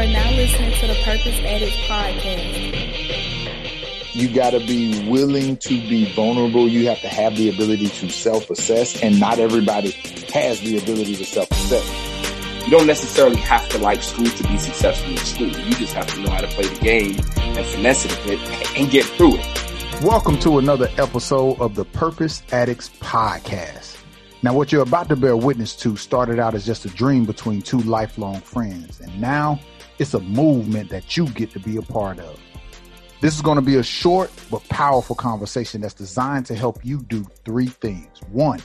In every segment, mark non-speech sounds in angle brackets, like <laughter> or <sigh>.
are now listening to the Purpose Addicts podcast. You got to be willing to be vulnerable. You have to have the ability to self-assess, and not everybody has the ability to self-assess. You don't necessarily have to like school to be successful in school. You just have to know how to play the game and finesse it a bit and get through it. Welcome to another episode of the Purpose Addicts podcast. Now, what you're about to bear witness to started out as just a dream between two lifelong friends, and now it's a movement that you get to be a part of. This is going to be a short but powerful conversation that's designed to help you do three things. One,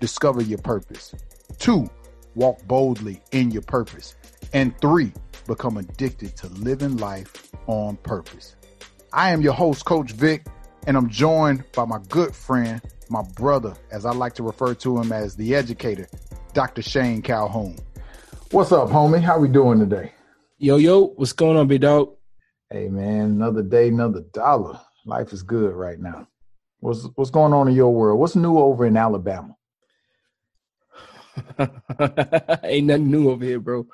discover your purpose. Two, walk boldly in your purpose. And three, become addicted to living life on purpose. I am your host, Coach Vic, and I'm joined by my good friend, my brother, as I like to refer to him as the educator, Dr. Shane Calhoun. What's up, homie? How we doing today? Yo, yo, what's going on, big dog? Hey man, another day, another dollar. Life is good right now. What's what's going on in your world? What's new over in Alabama? <laughs> Ain't nothing new over here, bro.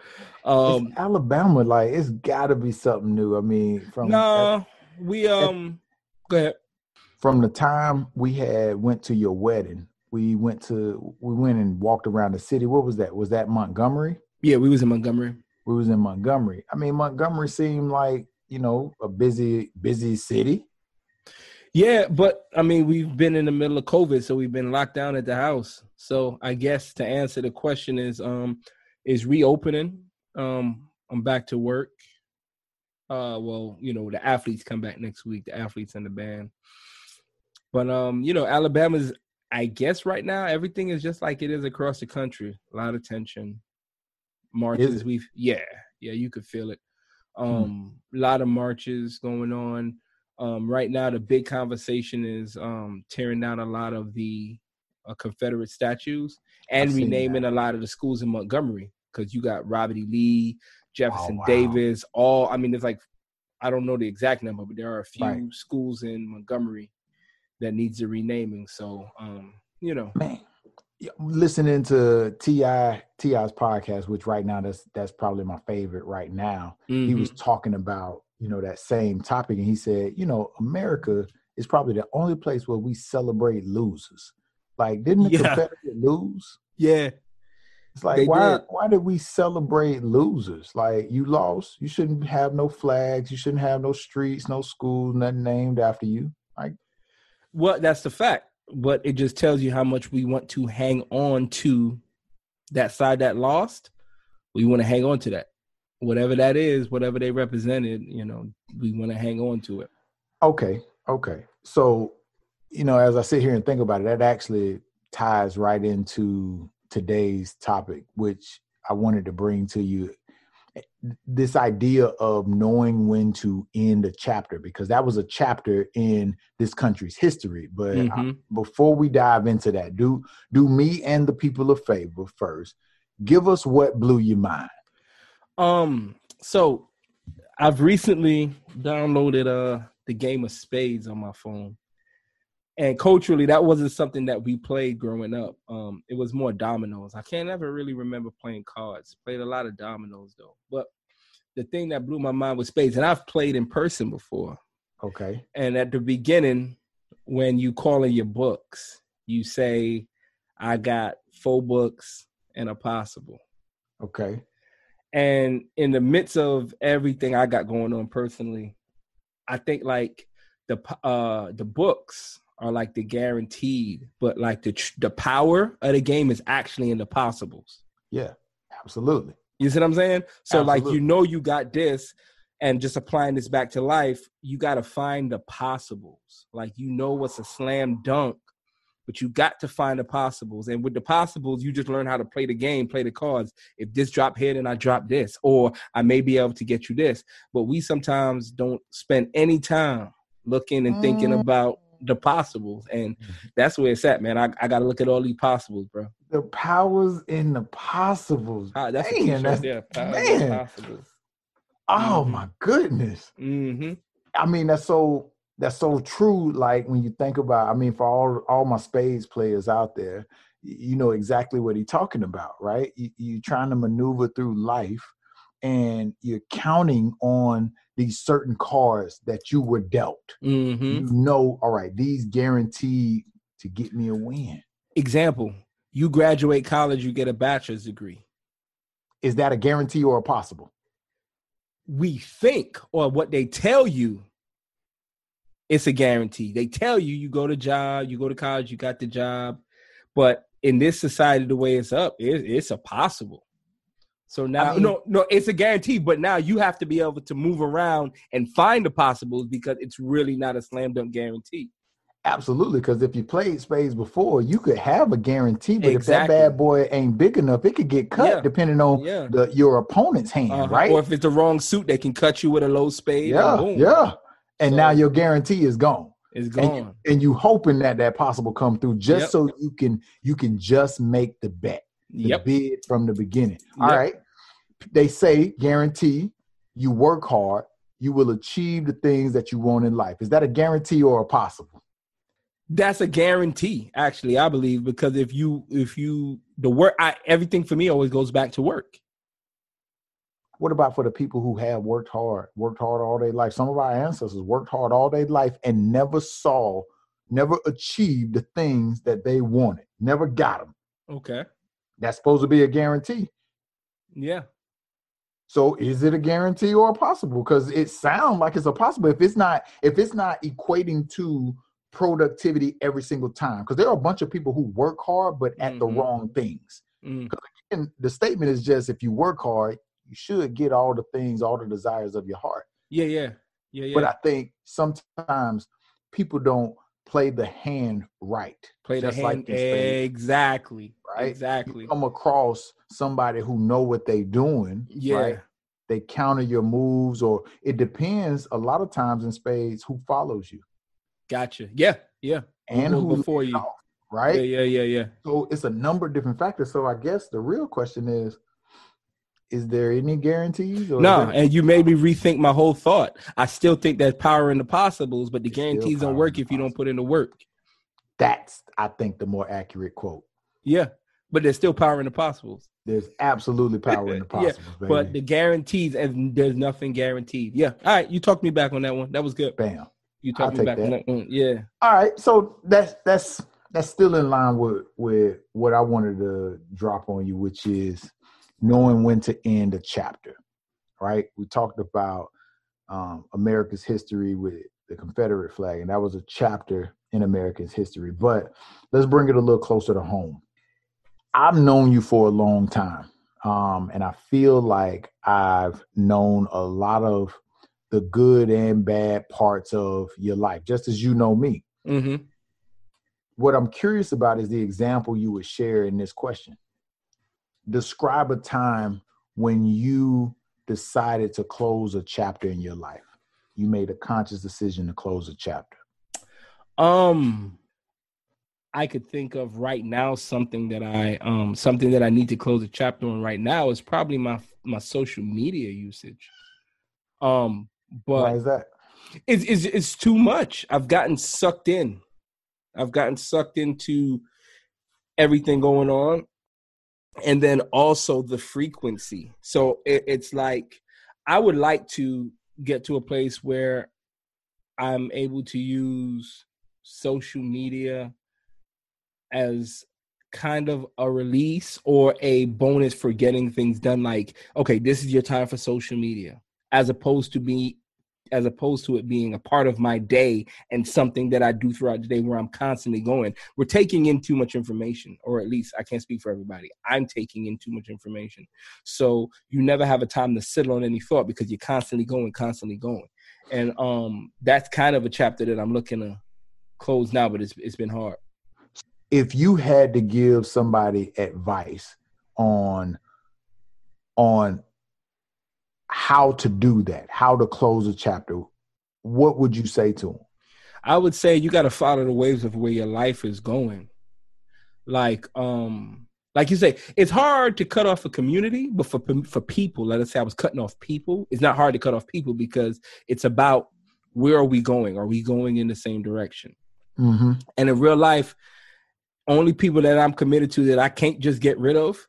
Um Alabama, like it's gotta be something new. I mean, from No, nah, we um at, go ahead. From the time we had went to your wedding, we went to we went and walked around the city. What was that? Was that Montgomery? Yeah, we was in Montgomery. We was in Montgomery. I mean, Montgomery seemed like you know a busy busy city. Yeah but i mean we've been in the middle of covid so we've been locked down at the house. So i guess to answer the question is um is reopening um i'm back to work. Uh well you know the athletes come back next week the athletes and the band. But um you know alabama's i guess right now everything is just like it is across the country. A lot of tension marches we've yeah yeah you could feel it Hmm. Um, a lot of marches going on. Um, right now, the big conversation is um, tearing down a lot of the uh, Confederate statues and renaming a lot of the schools in Montgomery because you got Robert E. Lee, Jefferson oh, wow. Davis, all. I mean, there's like I don't know the exact number, but there are a few right. schools in Montgomery that needs a renaming. So, um, you know, man, listening to Ti Ti's podcast, which right now that's that's probably my favorite right now. Mm-hmm. He was mm-hmm. talking about you know that same topic, and he said, you know, America is probably the only place where we celebrate losers. Like, didn't the yeah. Confederate lose? Yeah. It's like they why did. why did we celebrate losers? Like you lost, you shouldn't have no flags, you shouldn't have no streets, no schools, nothing named after you. Like, well, that's the fact but it just tells you how much we want to hang on to that side that lost. We want to hang on to that. Whatever that is, whatever they represented, you know, we want to hang on to it. Okay. Okay. So, you know, as I sit here and think about it, that actually ties right into today's topic, which I wanted to bring to you this idea of knowing when to end a chapter because that was a chapter in this country's history. But mm-hmm. I, before we dive into that do do me and the people of favor first. Give us what blew your mind. Um so i've recently downloaded uh the game of spades on my phone and culturally that wasn't something that we played growing up. Um it was more dominoes. I can't ever really remember playing cards. Played a lot of dominoes though. But the thing that blew my mind was spades and i've played in person before. Okay. And at the beginning when you call in your books you say i got four books and a possible. Okay. And in the midst of everything i got going on personally i think like the uh the books are like the guaranteed, but like the the power of the game is actually in the possibles. Yeah, absolutely. You see what I'm saying? So absolutely. like you know you got this, and just applying this back to life, you got to find the possibles. Like you know what's a slam dunk, but you got to find the possibles. And with the possibles, you just learn how to play the game, play the cards. If this drop here, then I drop this, or I may be able to get you this. But we sometimes don't spend any time looking and thinking mm. about the possibles, and mm-hmm. that's where it's at, man. I, I got to look at all these possibles, bro. The powers in the possibles. Ah, that's man, that's, yeah, man. possibles. Oh mm-hmm. my goodness. Mm-hmm. I mean, that's so that's so true. Like when you think about, I mean, for all all my spades players out there, you know exactly what he's talking about, right? You, you're trying to maneuver through life and you're counting on these certain cards that you were dealt. hmm You know, all right, these guaranteed to get me a win. Example: You graduate college, you get a bachelor's degree. Is that a guarantee or a possible? we think or what they tell you it's a guarantee they tell you you go to job you go to college you got the job but in this society the way it's up it, it's a possible so now mean- no no it's a guarantee but now you have to be able to move around and find the possibles because it's really not a slam dunk guarantee Absolutely, because if you played spades before, you could have a guarantee, but Exactly. if that bad boy ain't big enough, it could get cut Yeah. depending on yeah the your opponent's hand, Uh-huh. right? or if it's the wrong suit they can cut you with a low spade and yeah, boom, yeah. And now your guarantee is gone. it's and gone you, and you hoping that that possible come through just Yep. so you can you can just make the bet yep bid from the beginning All Yep. right. they say guarantee you work hard you will achieve the things that you want in life is that a guarantee or a possible That's a guarantee, actually, I believe, because if you if you the work I everything for me always goes back to work. what about for the people who have worked hard worked hard all their life some of our ancestors worked hard all their life and never saw never achieved the things that they wanted never got them Okay. That's supposed to be a guarantee Yeah. So is it a guarantee or a possible? Because it sounds like it's a possible. If it's not, if it's not equating to productivity every single time, because there are a bunch of people who work hard but at the Mhm. wrong things. Mm. And the statement is just if you work hard, you should get all the things, all the desires of your heart. Yeah, yeah. Yeah, yeah. But I think sometimes people don't play the hand right. Play the like hand in exactly. right? Exactly. You come across somebody who know what they doing, Yeah. right? they counter your moves or it depends a lot of times in spades who follows you Gotcha. Yeah, yeah. and goes who before you. off, right Yeah, yeah, yeah, yeah. so it's a number of different factors so i guess the real question is is there any guarantees No, there- and you made me rethink my whole thought. I still think there's power in the possibles, but the still guarantees don't work if you don't put in the work. that's i think the more accurate quote Yeah. But there's still power in the possibles. there's absolutely power in the <laughs> Yeah, possibles baby. But the guarantees, and there's nothing guaranteed. Yeah. All right. You talked me back on that one. That was good. bam You talked me back on that. that one. Yeah. all right so that's that's that's still in line with with what i wanted to drop on you which is knowing when to end a chapter right we talked about um, america's history with the confederate flag and that was a chapter in america's history but let's bring it a little closer to home i've known you for a long time um, and i feel like i've known a lot of the good and bad parts of your life just as you know me Mm-hmm. what I'm curious about is the example you would share in this question. Describe a time when you decided to close a chapter in your life. You made a conscious decision to close a chapter. Um, I could think of right now something that I um something that I need to close a chapter on right now is probably my my social media usage. Um, but Why is that? it's it's it's too much. I've gotten sucked in. I've gotten sucked into everything going on, and then also the frequency. So it, it's like I would like to get to a place where I'm able to use social media as kind of a release or a bonus for getting things done like okay this is your time for social media as opposed to be as opposed to it being a part of my day and something that I do throughout the day where I'm constantly going. We're taking in too much information, or at least I can't speak for everybody. I'm taking in too much information. So you never have a time to sit on any thought because you're constantly going, constantly going. And um that's kind of a chapter that I'm looking to close now, but it's it's been hard. If you had to give somebody advice on on how to do that, how to close a chapter, what would you say to them? I would say you got to follow the waves of where your life is going. Like, um, like you say, it's hard to cut off a community, but for for people, let us say I was cutting off people. It's not hard to cut off people because it's about where are we going? Are we going in the same direction? Mm-hmm. And in real life, only people that I'm committed to that I can't just get rid of,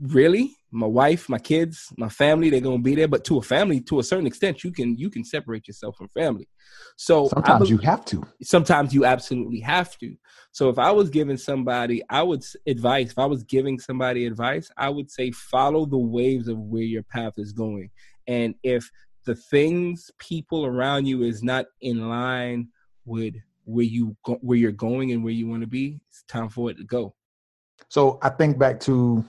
really, my wife, my kids, my family, they're gonna be there. But to a family, to a certain extent, you can you can separate yourself from family. So sometimes you have to. Sometimes you absolutely have to. So if I was giving somebody, I would advice. If I was giving somebody advice, I would say follow the waves of where your path is going. And if the things, people around you is not in line with where you go, where you're going and where you want to be, it's time for it to go. So I think back to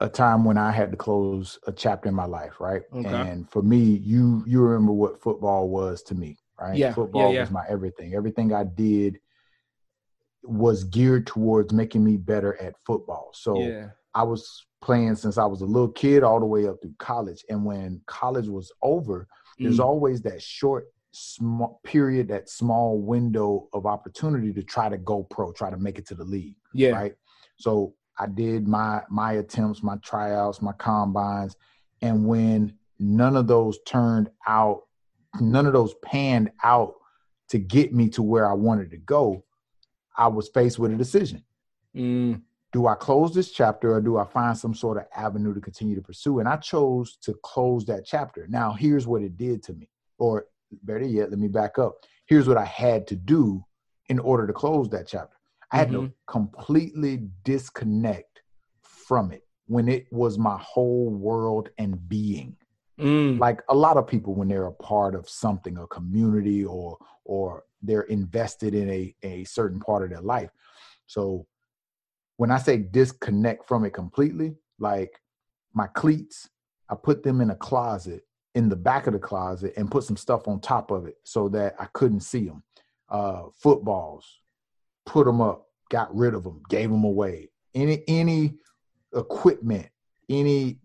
a time when I had to close a chapter in my life, right? Okay. And for me, you you remember what football was to me, right? Yeah. Football yeah, yeah. was my everything. Everything I did was geared towards making me better at football. So yeah. I was playing since I was a little kid all the way up through college. And when college was over, there's mm. always that short small period, that small window of opportunity to try to go pro, try to make it to the league. Yeah. Right. So I did my my attempts, my tryouts, my combines, and when none of those turned out, none of those panned out to get me to where I wanted to go, I was faced with a decision. Mm. Do I close this chapter or do I find some sort of avenue to continue to pursue? And I chose to close that chapter. Now, here's what it did to me, or better yet, let me back up. Here's what I had to do in order to close that chapter. I had mm-hmm. to completely disconnect from it when it was my whole world and being. Mm. Like a lot of people, when they're a part of something, a community, or or they're invested in a, a certain part of their life. So when I say disconnect from it completely, like my cleats, I put them in a closet in the back of the closet and put some stuff on top of it so that I couldn't see them. Uh, footballs, put them up, got rid of them, gave them away. Any any equipment, any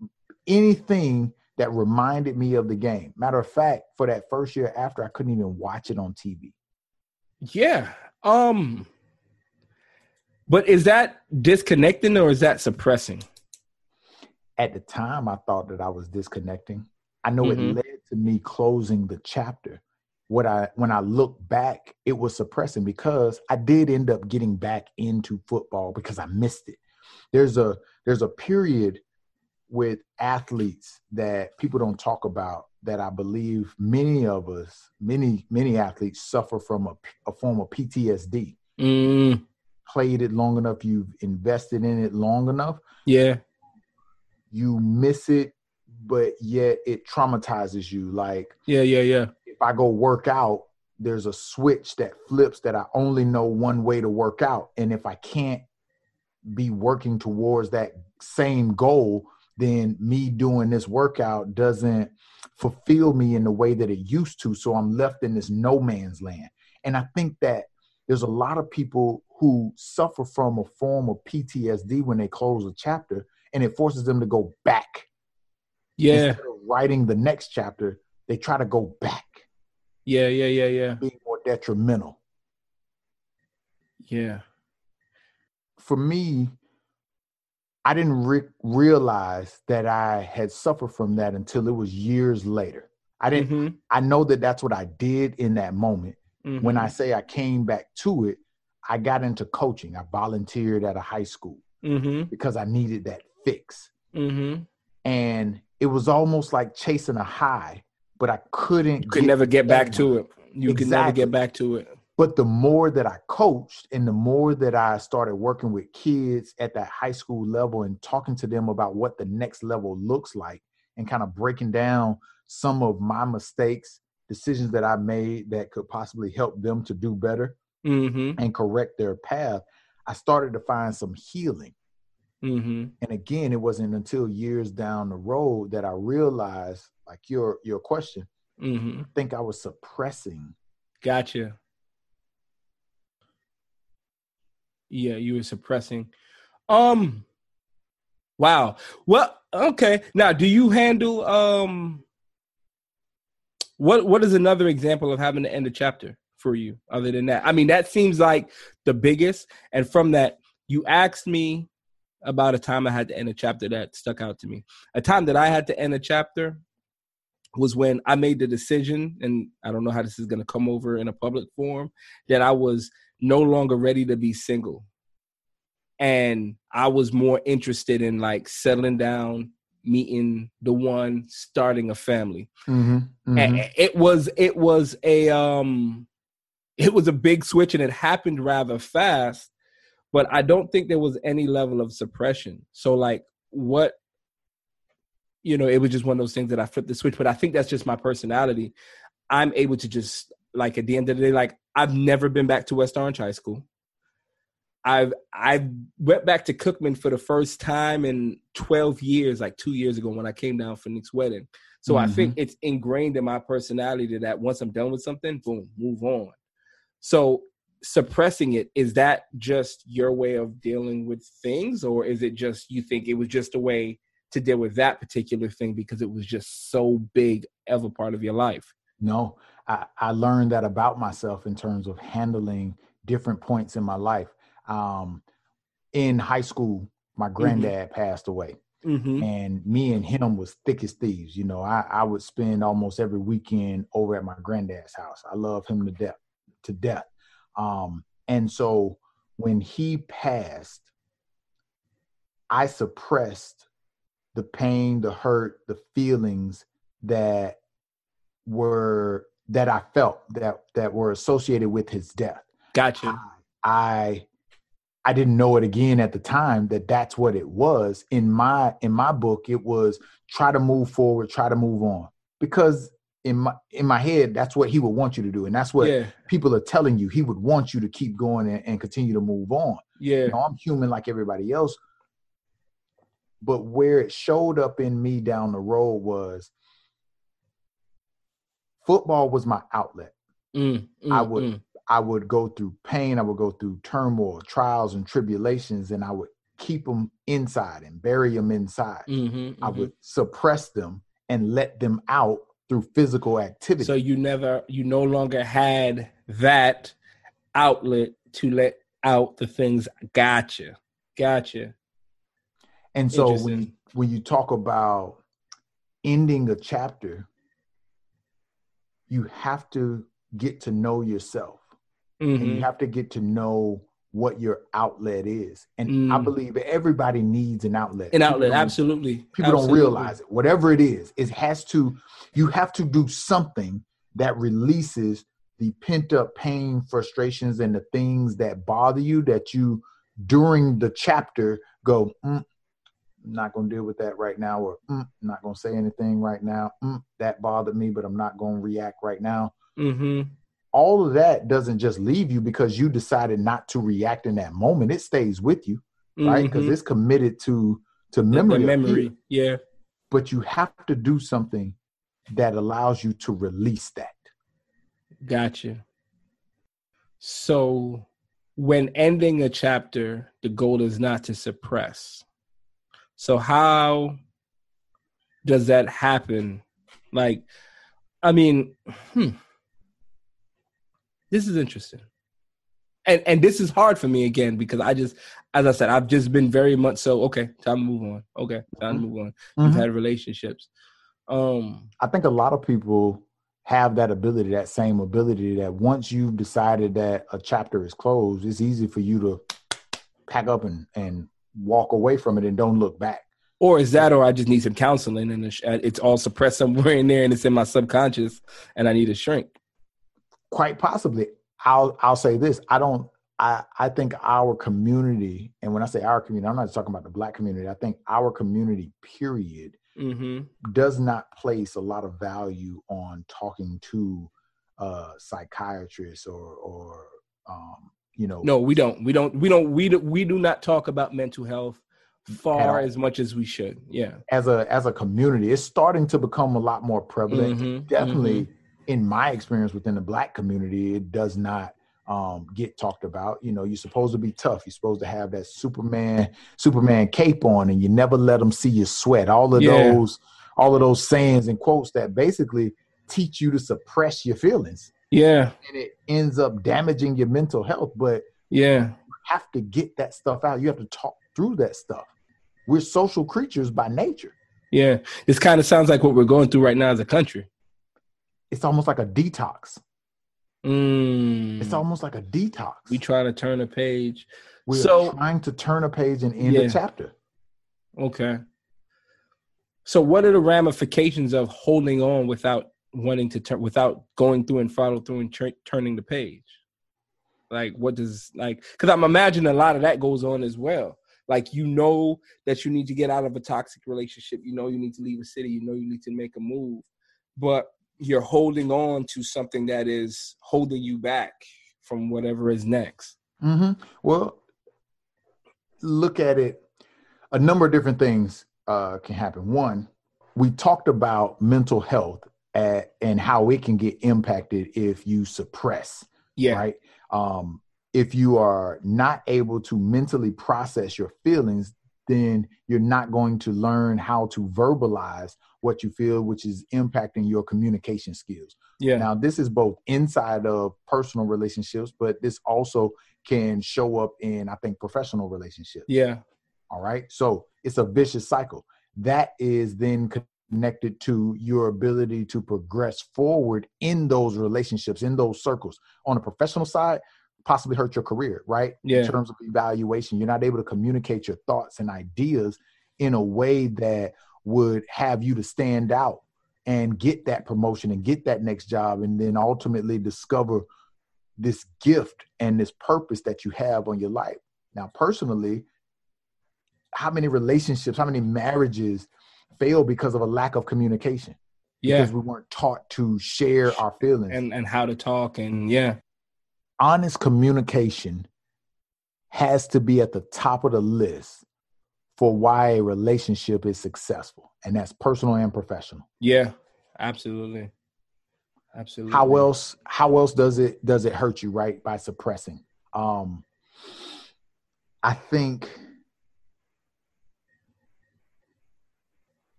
anything that reminded me of the game. Matter of fact, for that first year after, I couldn't even watch it on TV. Yeah. Um but is that disconnecting or is that suppressing? At the time I thought that I was disconnecting. I know mm-hmm. it led to me closing the chapter what I when I look back, it was suppressing because I did end up getting back into football because I missed it. There's a there's a period with athletes that people don't talk about that I believe many of us, many many athletes suffer from a, a form of PTSD. Mm. Played it long enough, you've invested in it long enough. Yeah. You miss it, but yet it traumatizes you. Like yeah, yeah, yeah I go work out, there's a switch that flips that I only know one way to work out. And if I can't be working towards that same goal, then me doing this workout doesn't fulfill me in the way that it used to. So I'm left in this no man's land. And I think that there's a lot of people who suffer from a form of PTSD when they close a chapter and it forces them to go back. Yeah. Instead of writing the next chapter, they try to go back. Yeah, yeah, yeah, yeah. Being more detrimental. Yeah. For me, I didn't re- realize that I had suffered from that until it was years later. I didn't. Mm-hmm. I know that that's what I did in that moment. Mm-hmm. When I mm-hmm. say I came back to it, I got into coaching. I volunteered at a high school mm-hmm. because I needed that fix. Mm-hmm. And it was almost like chasing a high but I couldn't. You could never get back to it. You exactly. could never get back to it. But the more that I coached and the more that I started working with kids at that high school level and talking to them about what the next level looks like and kind of breaking down some of my mistakes, decisions that I made that could possibly help them to do better mm-hmm. and correct their path, I started to find some healing. Mm-hmm. And again, it wasn't until years down the road that I realized, like your your question, mm-hmm. I think I was suppressing. Gotcha. Yeah, you were suppressing. Um. Wow. Well, okay. Now, do you handle um? What What is another example of having to end a chapter for you? Other than that, I mean, that seems like the biggest. And from that, you asked me about a time I had to end a chapter that stuck out to me. A time that I had to end a chapter was when I made the decision, and I don't know how this is going to come over in a public forum, that I was no longer ready to be single. And I was more interested in like settling down, meeting the one starting a family. Mm-hmm. Mm-hmm. it was it was a um it was a big switch and it happened rather fast, but I don't think there was any level of suppression. So like what you know, it was just one of those things that I flipped the switch, but I think that's just my personality. I'm able to just like at the end of the day, like I've never been back to West Orange High School. I've I went back to Cookman for the first time in 12 years, like two years ago when I came down for Nick's wedding. So I think mm-hmm. it's ingrained in my personality that once I'm done with something, boom, move on. So suppressing it is that just your way of dealing with things, or is it just you think it was just a way to deal with that particular thing because it was just so big of a part of your life? No, I, I learned that about myself in terms of handling different points in my life. Um, in high school, my granddad passed away, Mm-hmm. and me and him was thick as thieves. You know, I, I would spend almost every weekend over at my granddad's house. I love him to death, to death. Um, and so when he passed, I suppressed the pain, the hurt, the feelings that were that I felt that that were associated with his death. Gotcha. I I didn't know it again at the time that that's what it was. In my in my book, it was try to move forward, try to move on, because in my in my head, that's what he would want you to do, and that's what yeah, people are telling you. He would want you to keep going and, and continue to move on. yeah, You know, I'm human like everybody else. But where it showed up in me down the road was football was my outlet. Mm, mm, I would mm. I would go through pain, I would go through turmoil, trials and tribulations, and I would keep them inside and bury them inside. Mhm, I mhm. would suppress them and let them out through physical activity. So you never, you no longer had that outlet to let out the things. Gotcha, gotcha. And so when, when you talk about ending a chapter, you have to get to know yourself. and you Mhm. have to get to know what your outlet is. And I Mm. believe everybody needs an outlet. An outlet, don't- absolutely. People don't realize it. Whatever it is, it has to. You have to do something that releases the pent up pain, frustrations, and the things that bother you. That you during the chapter go. Mm, I'm not going to deal with that right now, or mm, I'm not going to say anything right now. Mm, that bothered me, but I'm not going to react right now Mhm. all of that doesn't just leave you because you decided not to react in that moment. It stays with you, right? Because it's committed to to The- the memory. memory. Yeah. But you have to do something that allows you to release that. Gotcha. So, when ending a chapter, the goal is not to suppress. So, how does that happen? Like, I mean, hmm, this is interesting, and and this is hard for me again because I just, as I said, I've just been very much so. Okay, time to move on. Okay, time to move on. You've Mhm. had relationships. Um, I think a lot of people have that ability, that same ability that once you've decided that a chapter is closed, it's easy for you to pack up and, and walk away from it and don't look back. Or is that, or I just need some counseling and it's- it's all suppressed somewhere in there and it's in my subconscious and I need to shrink. quite possibly i'll i'll say this i don't i i think our community and when i say our community i'm not just talking about the black community i think our community period Mm-hmm. does not place a lot of value on talking to uh psychiatrists or or um you know No, we don't. We don't. We don't. We do, we do not talk about mental health far as much as we should. Yeah. as a as a community it's starting to become a lot more prevalent Mhm, definitely in my experience within the black community it does not um, get talked about you know you're supposed to be tough you're supposed to have that superman superman cape on and you never let them see you sweat all of Yeah. those all of those sayings and quotes that basically teach you to suppress your feelings Yeah. and it ends up damaging your mental health but Yeah. you have to get that stuff out you have to talk through that stuff we're social creatures by nature Yeah. This kind of sounds like what we're going through right now as a country. it's almost like a detox Mm. it's almost like a detox we try to turn a page. We're So- trying to turn a page and end Yeah. a chapter. Okay. So, what are the ramifications of holding on without wanting to turn, without going through and follow through and tur- turning the page? Like, what does like? Because I'm imagining a lot of that goes on as well. Like, you know that you need to get out of a toxic relationship. You know you need to leave a city. You know you need to make a move, but you're holding on to something that is holding you back from whatever is next. Mm-hmm. Well, look at it. A number of different things uh, can happen. One, we talked about mental health at, and how it can get impacted if you suppress. Yeah. Right. Um, if you are not able to mentally process your feelings, then you're not going to learn how to verbalize what you feel, which is impacting your communication skills. Yeah. Now, this is both inside of personal relationships, but this also can show up in, I think, professional relationships. Yeah. All right. So it's a vicious cycle. That is then connected to your ability to progress forward in those relationships, in those circles. On the professional side, possibly hurt your career, right? Yeah. In terms of evaluation, you're not able to communicate your thoughts and ideas in a way that would have you to stand out and get that promotion and get that next job and then ultimately discover this gift and this purpose that you have on your life. Now, personally, how many relationships, how many marriages fail because of a lack of communication? Yeah. Because we weren't taught to share our feelings. And and how to talk and yeah. honest communication has to be at the top of the list for why a relationship is successful, and that's personal and professional. Yeah. Absolutely. Absolutely. How else? How else does it does it hurt you? Right by suppressing. Um, I think.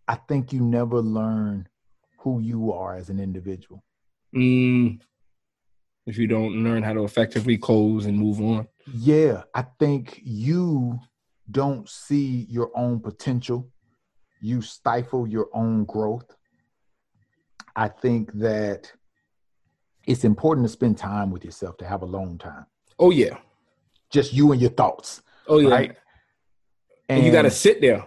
I think you never learn who you are as an individual. Mm, if you don't learn how to effectively close and move on. Yeah, I think you don't see your own potential. You stifle your own growth. I think that it's important to spend time with yourself to have alone time. Oh yeah. Just you and your thoughts. Oh yeah. Right. And, you got to sit there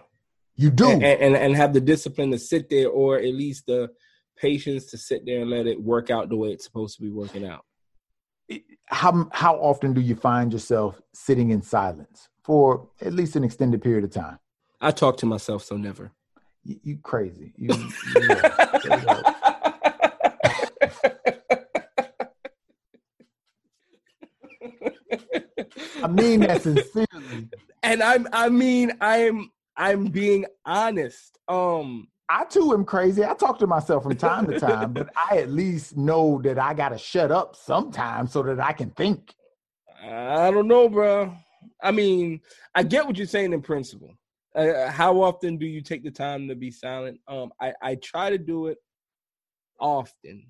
You do. and, and and have the discipline to sit there, or at least the patience to sit there and let it work out the way it's supposed to be working out. how how often do you find yourself sitting in silence for at least an extended period of time? I talk to myself, so never. You, you crazy. You, yeah. <laughs> I mean that sincerely. and I'm I mean I'm I'm being honest. Um I too am crazy. I talk to myself from time to time, but <laughs> I at least know that I got to shut up sometimes so that I can think. I don't know, bro. I mean, I get what you're saying in principle. Uh, how often do you take the time to be silent? Um, I, I try to do it often,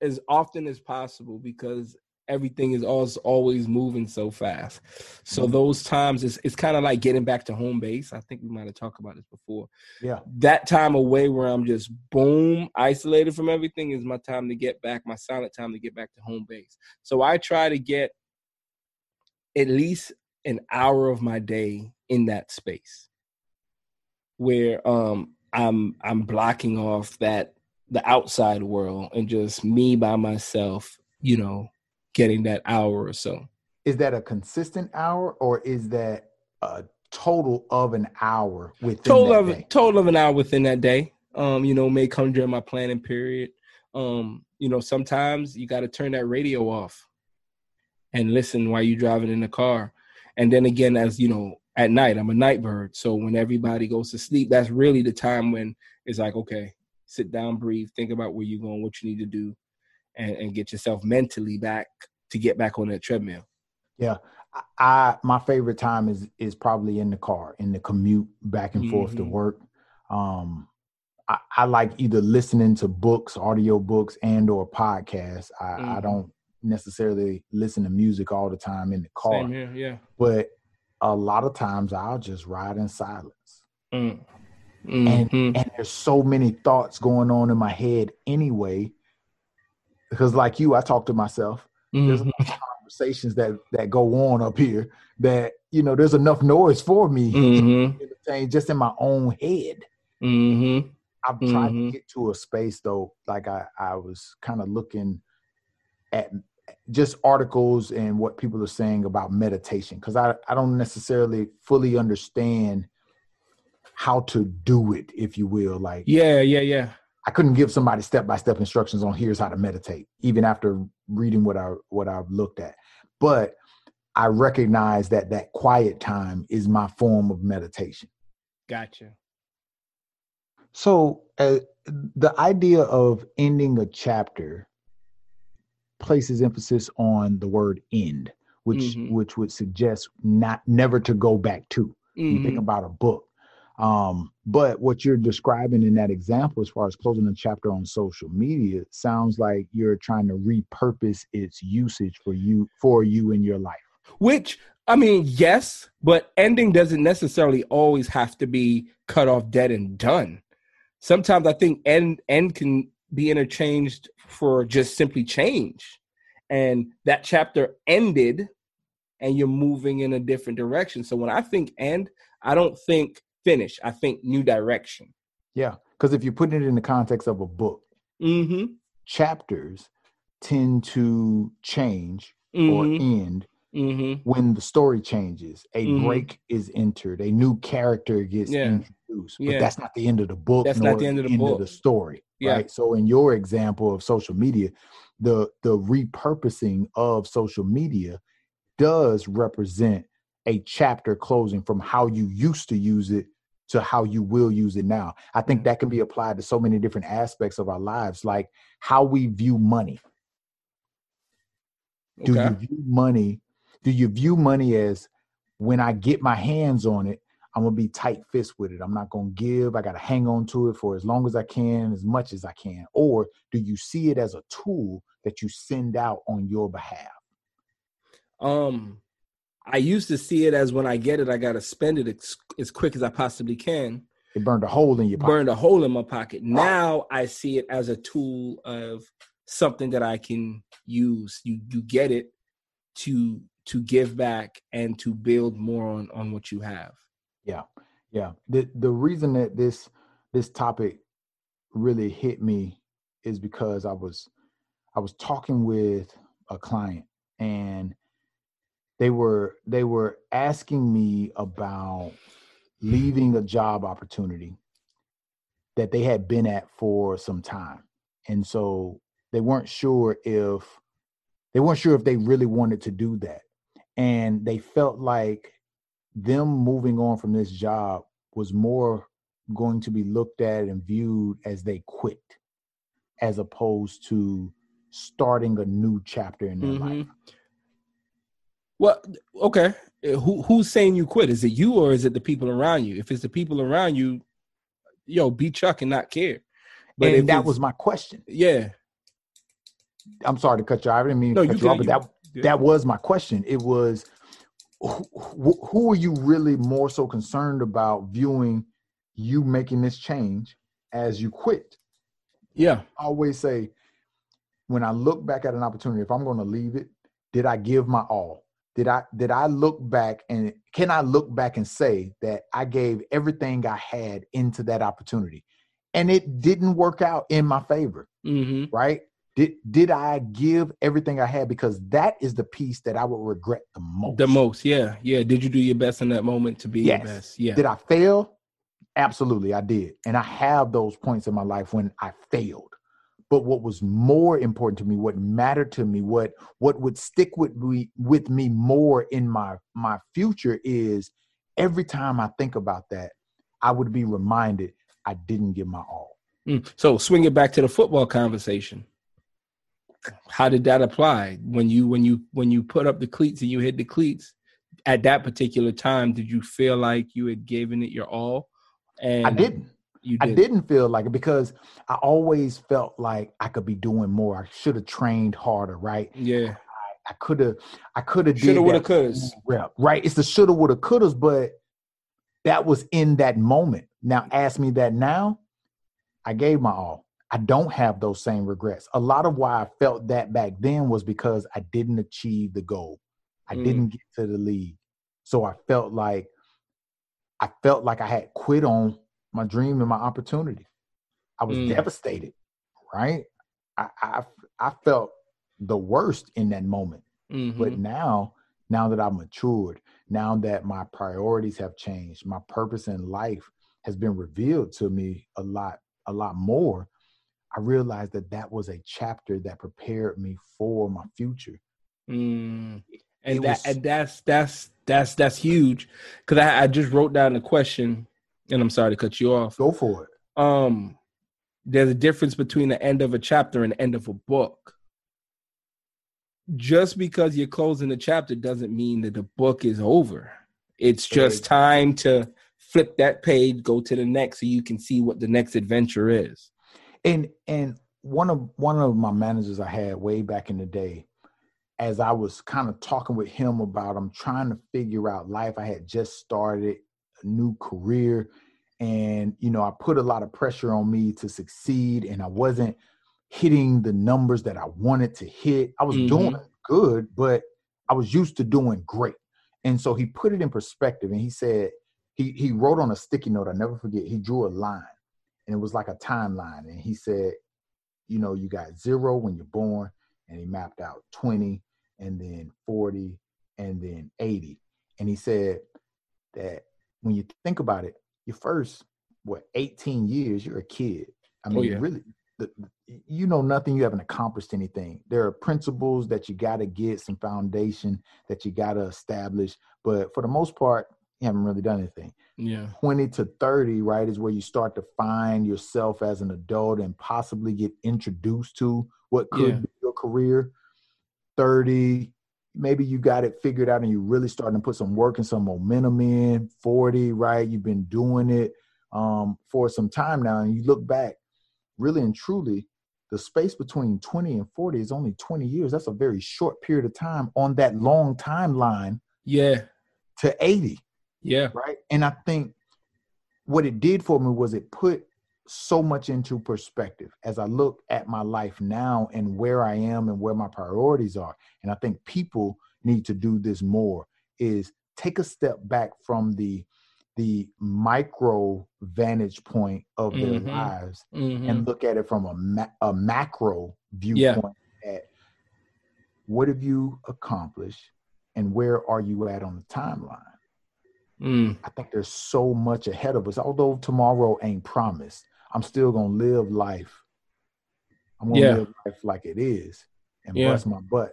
as often as possible, because everything is always always moving so fast. So those times, it's it's kind of like getting back to home base. I think we might have talked about this before. Yeah. That time away where I'm just boom isolated from everything is my time to get back, my silent time to get back to home base. So I try to get at least an hour of my day in that space where um I'm I'm blocking off that the outside world and just me by myself, you know, getting that hour or so. Is that a consistent hour or is that a total of an hour within Total that of day? total of an hour within that day. Um, you know, may come during my planning period. Um, you know, sometimes you got to turn that radio off and listen while you're driving in the car. And then again, as you know, at night, I'm a night bird. So when everybody goes to sleep, that's really the time when it's like, okay, sit down, breathe, think about where you're going, what you need to do, and, and get yourself mentally back to get back on that treadmill. Yeah. I, I my favorite time is is probably in the car, in the commute back and forth to Mhm. work. Um I, I like either listening to books, audio books, and or podcasts. I, I Mhm. don't necessarily listen to music all the time in the car, here, yeah. but a lot of times I'll just ride in silence. Mm. and Mhm. and there's so many thoughts going on in my head anyway because like you i talk to myself there's Mhm. enough conversations that that go on up here that you know there's enough noise for me Mhm. just in my own head Mm-hmm. I've tried to get to a space though, like I, I was kind of looking at just articles and what people are saying about meditation because I, I don't necessarily fully understand how to do it, if you will. Like Yeah, yeah, yeah. I couldn't give somebody step by step instructions on here's how to meditate, even after reading what I what I've looked at. But I recognize that that quiet time is my form of meditation. Gotcha. So uh, the idea of ending a chapter places emphasis on the word end, which Mhm. which would suggest not never to go back to. You think Mhm. about a book. Um, but what you're describing in that example, as far as closing the chapter on social media, sounds like you're trying to repurpose its usage for you for you in your life. Which I mean, yes, but ending doesn't necessarily always have to be cut off dead and done. Sometimes I think end end can be interchanged for just simply change. And that chapter ended and you're moving in a different direction. So when I think end, I don't think finish. I think new direction. Yeah, because if you put it in the context of a book, Mm-hmm. chapters tend to change or Mm-hmm. end Mm-hmm. when the story changes, a Mhm. break is entered, a new character gets Yeah. introduced. But Yeah. that's not the end of the book. That's not the end of the book. story. Yeah. Right. So in your example of social media, the the repurposing of social media does represent a chapter closing from how you used to use it to how you will use it now. I think that can be applied to so many different aspects of our lives, like how we view money. Do you view money do you view money as when i get my hands on it i'm gonna be tight fist with it. I'm not gonna give. I gotta hang on to it for as long as i can as much as i can. Or do you see it as a tool that you send out on your behalf? Um, I used to see it as when I get it, I gotta spend it as, as quick as I possibly can. it burned a hole in your pocket Burned a hole in my pocket. Now I see it as a tool of something that I can use. You you get it to to give back and to build more on on what you have. Yeah, yeah. The the reason that this this topic really hit me is because I was I was talking with a client and they were they were asking me about leaving a job opportunity that they had been at for some time. And so they weren't sure if they weren't sure if they really wanted to do that. And they felt like them moving on from this job was more going to be looked at and viewed as they quit as opposed to starting a new chapter in their life. Mm-hmm. Well, okay. Uh, Who who's saying you quit? Is it you or is it the people around you? If it's the people around you, yo, be Chuck and not care. But and that was my question. yeah. I'm sorry to cut you. off. I didn't mean No, to you cut you off, but that yeah. that was my question. It was who, who who are you really more so concerned about viewing you making this change as you quit? Yeah. I always say when I look back at an opportunity, if I'm going to leave it, did I give my all? Did I did I look back and can I look back and say that I gave everything I had into that opportunity? And it didn't work out in my favor, Mm-hmm. right? Did did I give everything I had because that is the piece that I would regret the most. The most, yeah, yeah. Did you do your best in that moment to be Yes. your best? Yeah. Did I fail? Absolutely, I did. And I have those points in my life when I failed. But what was more important to me, what mattered to me, what what would stick with me with me more in my my future is every time I think about that, I would be reminded I didn't give my all. Mm. So swing it back to the football conversation. How did that apply when you when you when you put up the cleats and you hit the cleats at that particular time? Did you feel like you had given it your all? And I didn't. You I did. didn't feel like it because I always felt like I could be doing more. I should have trained harder, right? Yeah. I could have, I could have Shoulda, woulda, couldas. rep, right? It's the shoulda, woulda, couldas, but that was in that moment. Now, ask me that now. I gave my all. I don't have those same regrets. A lot of why I felt that back then was because I didn't achieve the goal. I Mm. didn't get to the league, so I felt like I felt like I had quit on my dream and my opportunity. I was Mm. devastated, right? I, I I felt the worst in that moment. Mhm. But now, now that I've matured, now that my priorities have changed, my purpose in life has been revealed to me a lot, a lot more. I realized that that was a chapter that prepared me for my future. Mm. It And that was- and that's that's that's that's huge because I, I just wrote down the question, and I'm sorry to cut you off. Go for it. Um, there's a difference between the end of a chapter and the end of a book. Just because you're closing the chapter doesn't mean that the book is over. It's just time to flip that page, go to the next, so you can see what the next adventure is. and and one of one of my managers I had way back in the day, as I was kind of talking with him about I'm trying to figure out life. I had just started new career, and you know I put a lot of pressure on me to succeed, and I wasn't hitting the numbers that I wanted to hit. I was Mhm. doing good, but I was used to doing great. And so he put it in perspective, and he said he he wrote on a sticky note. I never forget. He drew a line and it was like a timeline. And he said, you know, you got zero when you're born, and he mapped out 20, and then 40, and then 80. And he said that when you think about it, your first what 18 years, you're a kid. I Oh, mean, yeah. really, the, you know nothing. You haven't accomplished anything. There are principles that you got to get, some foundation that you got to establish. But for the most part, you haven't really done anything. Yeah. 20 to 30, right, is where you start to find yourself as an adult and possibly get introduced to what could Yeah. be your career. 30, maybe you got it figured out and you're really starting to put some work and some momentum in. 40, right, you've been doing it um, for some time now, and you look back, really and truly, the space between 20 and 40 is only 20 years. That's a very short period of time on that long timeline Yeah. to 80 Yeah. right? And I think what it did for me was it put so much into perspective as I look at my life now and where I am and where my priorities are. And I think people need to do this more is take a step back from the the micro vantage point of their Mhm. lives Mhm. and look at it from a, ma- a macro viewpoint at what have you accomplished and where are you at on the timeline Mm. I think there's so much ahead of us. Although tomorrow ain't promised, I'm still gonna live life. I'm gonna Yeah. live life like it is and Yeah. bust my butt.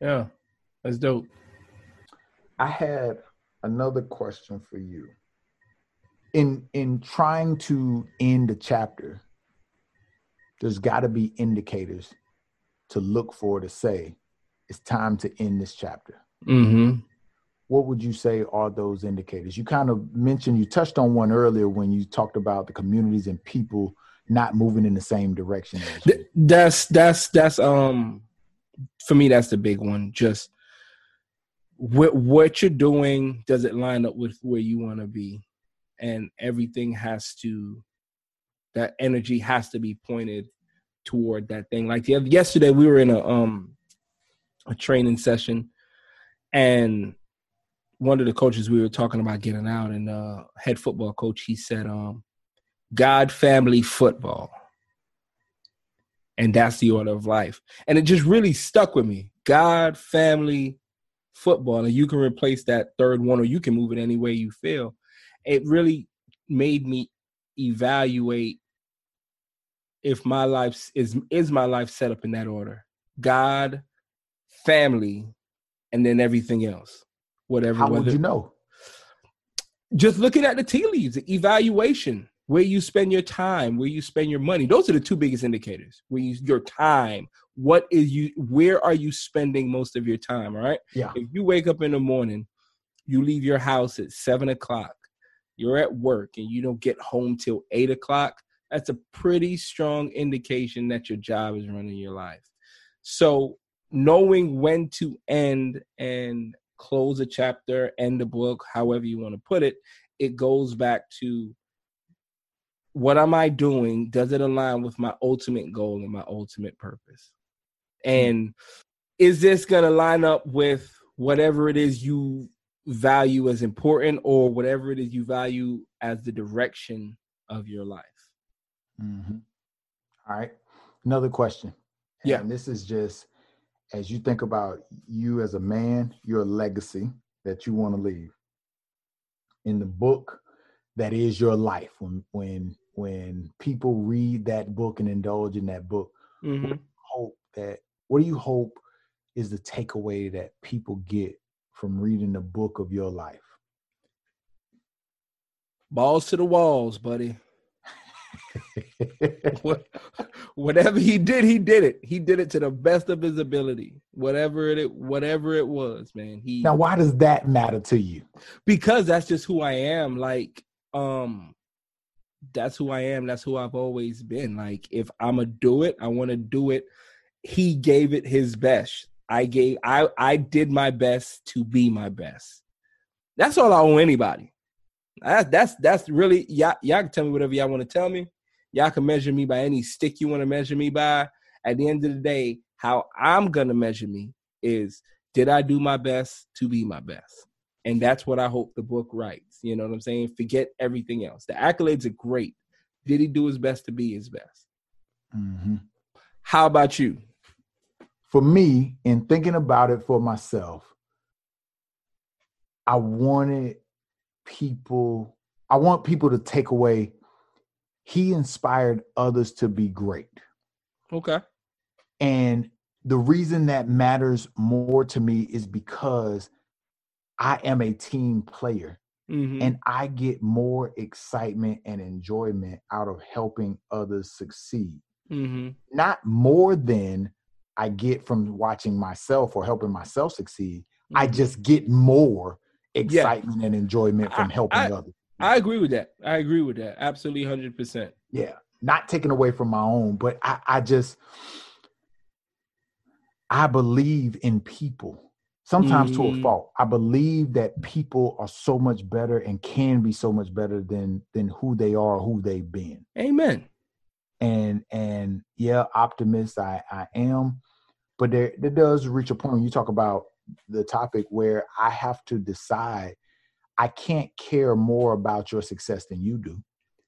Yeah. That's dope. I had another question for you. In in trying to end a chapter, there's got to be indicators to look for to say it's time to end this chapter. Mm-hmm. What would you say are those indicators? You kind of mentioned, you touched on one earlier when you talked about the communities and people not moving in the same direction as you. Th- that's that's that's um for me that's the big one just what what you're doing does it line up with where you want to be and everything has to that energy has to be pointed toward that thing like the other, yesterday we were in a um a training session and one of the coaches we were talking about getting out and uh head football coach he said um god family football and that's the order of life. And it just really stuck with me. God, family, football, and you can replace that third one, or you can move it any way you feel. It really made me evaluate if my life is is my life set up in that order. God, family, and then everything else. Whatever. How would you know? just looking at the tea leaves, the evaluation, where you spend your time, where you spend your money. Those are the two biggest indicators. Where you your time, what is you where are you spending most of your time? All right. Yeah. If you wake up in the morning, you leave your house at seven o'clock, you're at work and you don't get home till eight o'clock, that's a pretty strong indication that your job is running your life. So knowing when to end and close a chapter, end a book, however you want to put it, it goes back to what am I doing? Does it align with my ultimate goal and my ultimate purpose? And is this going to line up with whatever it is you value as important or whatever it is you value as the direction of your life. Mm-hmm. All right. Another question. Yeah. And this is just as you think about you as a man, your legacy that you want to leave in the book that is your life. When when when people read that book and indulge in that book, Mhm. what hope that what do you hope is the takeaway that people get from reading the book of your life? Balls to the walls, buddy. What, whatever he did, he did it. He did it to the best of his ability. Whatever it whatever it was, man. He now, why does that matter to you? because that's just who I am. Like, um, that's who I am. That's who I've always been. Like, if I'm gonna do it, I want to do it. He gave it his best. I gave. I I did my best to be my best. That's all I owe anybody. That, that's that's really y'all. Y'all can tell me whatever y'all want to tell me. Y'all can measure me by any stick you want to measure me by. At the end of the day, how I'm gonna measure me is did I do my best to be my best? And that's what I hope the book writes. You know what I'm saying? Forget everything else. The accolades are great. Did he do his best to be his best? Mm-hmm. How about you? for me, in thinking about it for myself, I wanted people, I want people to take away, he inspired others to be great. Okay. And the reason that matters more to me is because I am a team player Mm-hmm. and I get more excitement and enjoyment out of helping others succeed. mm-hmm. not more than I get from watching myself or helping myself succeed. I Mm-hmm. just get more excitement and enjoyment from I- helping I- others. I agree with that. I agree with that. Absolutely, hundred percent. Yeah, not taken away from my own, but I, I just I believe in people. Sometimes to a Mhm. fault. I believe that people are so much better and can be so much better than than who they are, who they've been. Amen. and and yeah optimist i i am but there there does reach a point when you talk about the topic where i have to decide i can't care more about your success than you do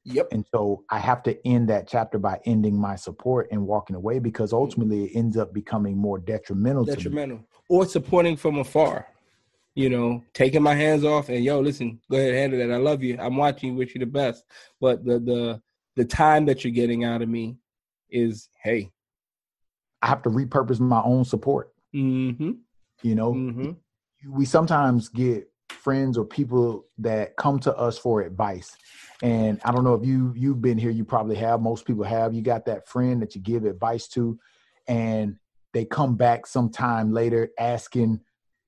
Yep. and so i have to end that chapter by ending my support and walking away because ultimately it ends up becoming more detrimental, to me Detrimental or supporting from afar. You know, taking my hands off and yo, listen, go ahead, handle that. I love you. I'm watching you. Wish you the best. But the the the time that you're getting out of me is hey. i have to repurpose my own support Mm-hmm. You know? Mm-hmm. we sometimes get friends or people that come to us for advice. And i don't know if you you've been here you probably have most people have. You got that friend that you give advice to and they come back sometime later asking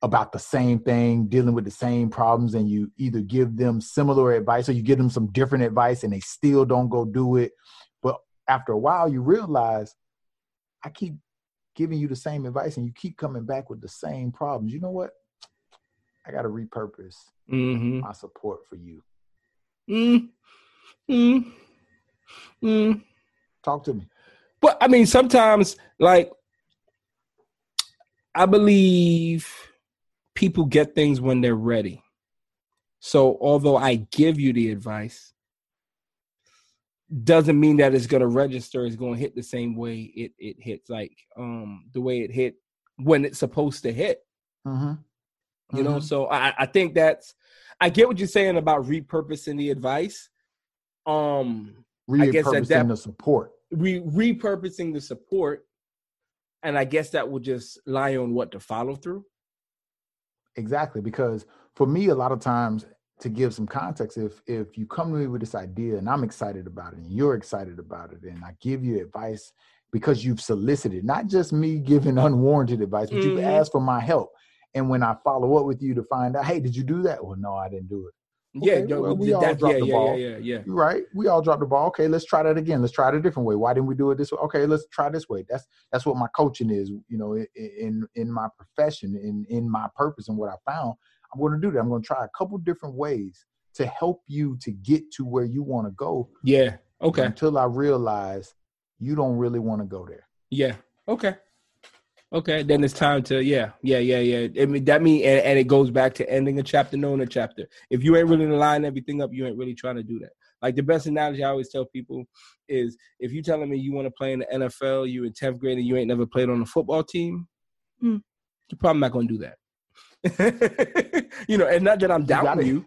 about the same thing dealing with the same problems and you either give them similar advice or you give them some different advice and they still don't go do it. But after a while you realize i keep giving you the same advice and you keep coming back with the same problems you know what I got to repurpose Mm-hmm. my support for you. Mm. Mm. Mm. Talk to me. But I mean, sometimes, like, I believe people get things when they're ready. So, although I give you the advice, doesn't mean that it's going to register. It's going to hit the same way it it hits, like um the way it hit when it's supposed to hit. Mm-hmm. You know, so I I think that's I get what you're saying about repurposing the advice. Um, I guess at repurposing that- the support. re repurposing the support and i guess that will just lie on what to follow through Exactly, because for me, a lot of times, to give some context, if if you come to me with this idea and I'm excited about it and you're excited about it, and I give you advice because you've solicited, not just me giving <laughs> unwarranted advice, but you've Mhm. asked for my help. And when I follow up with you to find out, hey, did you do that? Well, no, I didn't do it. yeah Okay, yo, well, we that- all yeah, dropped the ball. yeah yeah yeah right. We all dropped the ball. Okay, let's try that again. Let's try it a different way. Why didn't we do it this way? Okay, let's try this way. That's that's what my coaching is. You know, in in, in my profession, in in my purpose, and what I found. I'm going to do that. I'm going to try a couple different ways to help you to get to where you want to go. yeah okay Until I realize you don't really want to go there. yeah okay Okay, then it's time to yeah, yeah, yeah, yeah. I mean that mean and, and it goes back to ending a chapter, knowing a chapter. If you ain't really line everything up, you ain't really trying to do that. Like the best analogy I always tell people is if you telling me you want to play in the NFL, you're in tenth grade and you ain't never played on a football team, hmm, you're probably not gonna do that. <laughs> you know, and not that I'm doubting gotta- you.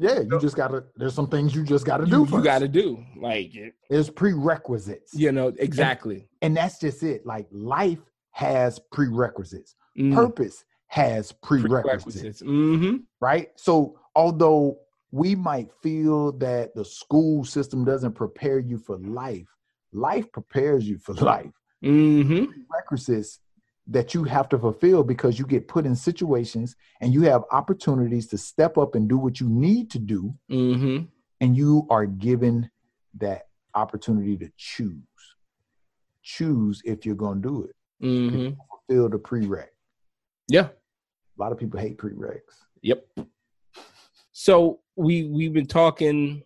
Yeah, you just gotta. There's some things you just gotta do. You, you got to do like There's prerequisites. you know exactly. and that's just it. Like life has prerequisites. Mm, Purpose has prerequisites, Mm-hmm. right? So although we might feel that the school system doesn't prepare you for life, life prepares you for <laughs> life. Mm-hmm. Prerequisites that you have to fulfill because you get put in situations and you have opportunities to step up and do what you need to do, Mm-hmm. and you are given that opportunity to choose. Choose if you're going to do it. Mm-hmm. Fulfill the prereq. Yeah. A lot of people hate prereqs. Yep. So we we've been talking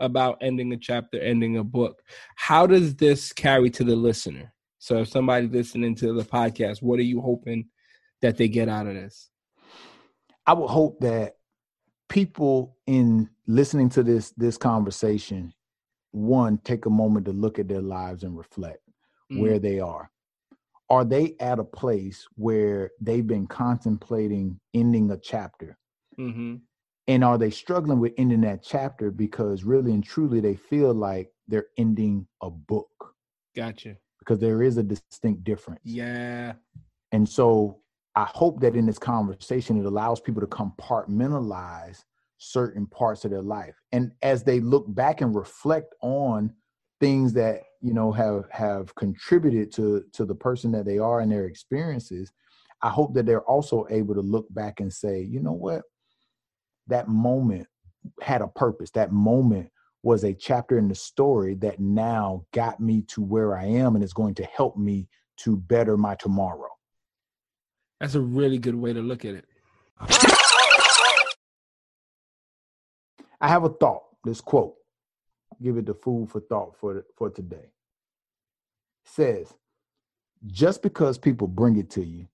about ending a chapter, ending a book. How does this carry to the listener? So if somebody listening to the podcast, what are you hoping that they get out of this? I would hope that people in listening to this this conversation, one, take a moment to look at their lives and reflect Mm. where they are. Are they at a place where they've been contemplating ending a chapter? Mm-hmm. And are they struggling with ending that chapter because really and truly they feel like they're ending a book? Gotcha. Because there is a distinct difference. Yeah. And so I hope that in this conversation, it allows people to compartmentalize certain parts of their life. And as they look back and reflect on things that, you know, have have contributed to to the person that they are and their experiences, I hope that they're also able to look back and say, you know what? That moment had a purpose. That moment was a chapter in the story that now got me to where I am and is going to help me to better my tomorrow. That's a really good way to look at it. I have a thought. This quote, give it the food for thought for for today. It says, "Just because people bring it to you,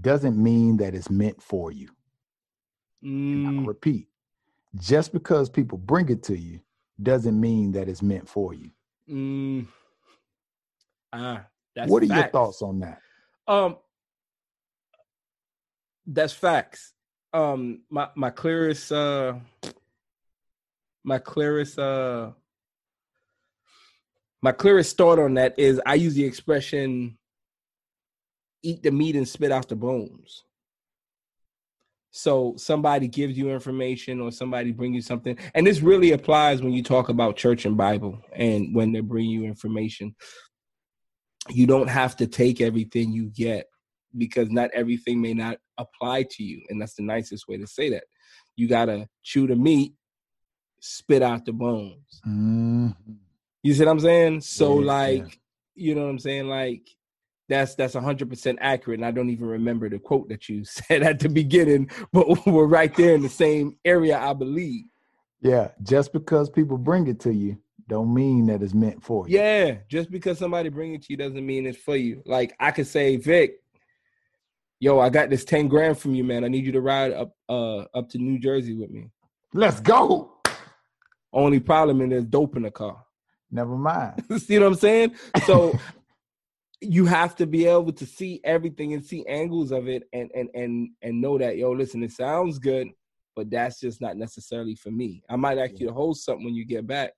doesn't mean that it's meant for you." Mm, repeat, just because people bring it to you, doesn't mean that it's meant for you. mm. That's what are your thoughts on that? Um, that's facts. Um, my my clearest uh, my clearest uh, my clearest thought on that is I use the expression "eat the meat and spit out the bones." So somebody gives you information or somebody bring you something, and this really applies when you talk about church and Bible, and when they bring you information. You don't have to take everything you get because not everything may not apply to you, and that's the nicest way to say that. You gotta chew the meat, spit out the bones. Mhm. You see what I'm saying? So Yeah, like, yeah. you know what I'm saying? Like that's that's hundred percent accurate. And I don't even remember the quote that you <laughs> said at the beginning, but <laughs> we're right there in the same area, I believe. Yeah, just because people bring it to you, don't mean that it's meant for you. Yeah, just because somebody bring it to you doesn't mean it's for you. Like I could say, Vic, yo, I got this 10 grand from you, man. I need you to ride up uh up to New Jersey with me. Let's go. Only problem is there's dope in the car. Never mind. <laughs> see what I'm saying? So you have to be able to see everything and see angles of it and and and and know that yo, listen, it sounds good, but that's just not necessarily for me. I might ask you to hold something when you get back,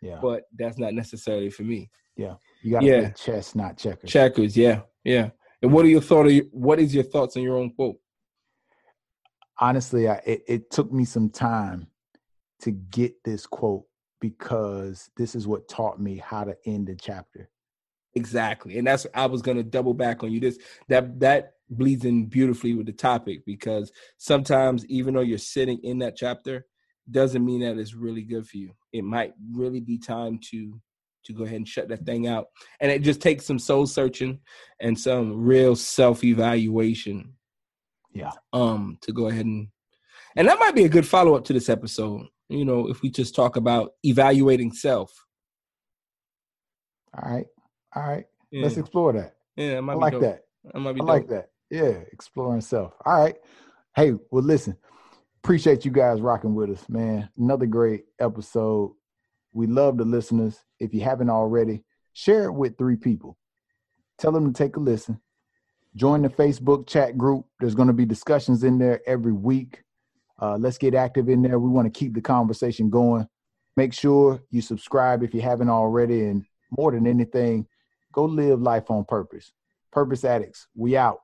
Yeah, but that's not necessarily for me. Yeah you got to yeah. chess, not checkers. Checkers, yeah, yeah. And what are your thought? What is your thoughts on your own quote? honestly, I, it, it took me some time to get this quote because this is what taught me how to end a chapter. Exactly, and that's I was gonna double back on you. This that that bleeds in beautifully with the topic because sometimes even though you're sitting in that chapter, doesn't mean that it's really good for you. It might really be time to to go ahead and shut that thing out, and it just takes some soul searching and some real self evaluation. Yeah. Um, to go ahead and and that might be a good follow up to this episode. You know, if we just talk about evaluating self. All right. All right. Yeah. Let's explore that. Yeah, I like dope. that. That might be I like that. Yeah, exploring self. All right. Hey, well, listen. Appreciate you guys rocking with us, man. Another great episode. We love the listeners. If you haven't already, share it with three people. Tell them to take a listen. Join the Facebook chat group. There's going to be discussions in there every week. Uh, let's get active in there. We want to keep the conversation going. Make sure you subscribe if you haven't already. And more than anything, go live life on purpose. Purpose Addicts, we out.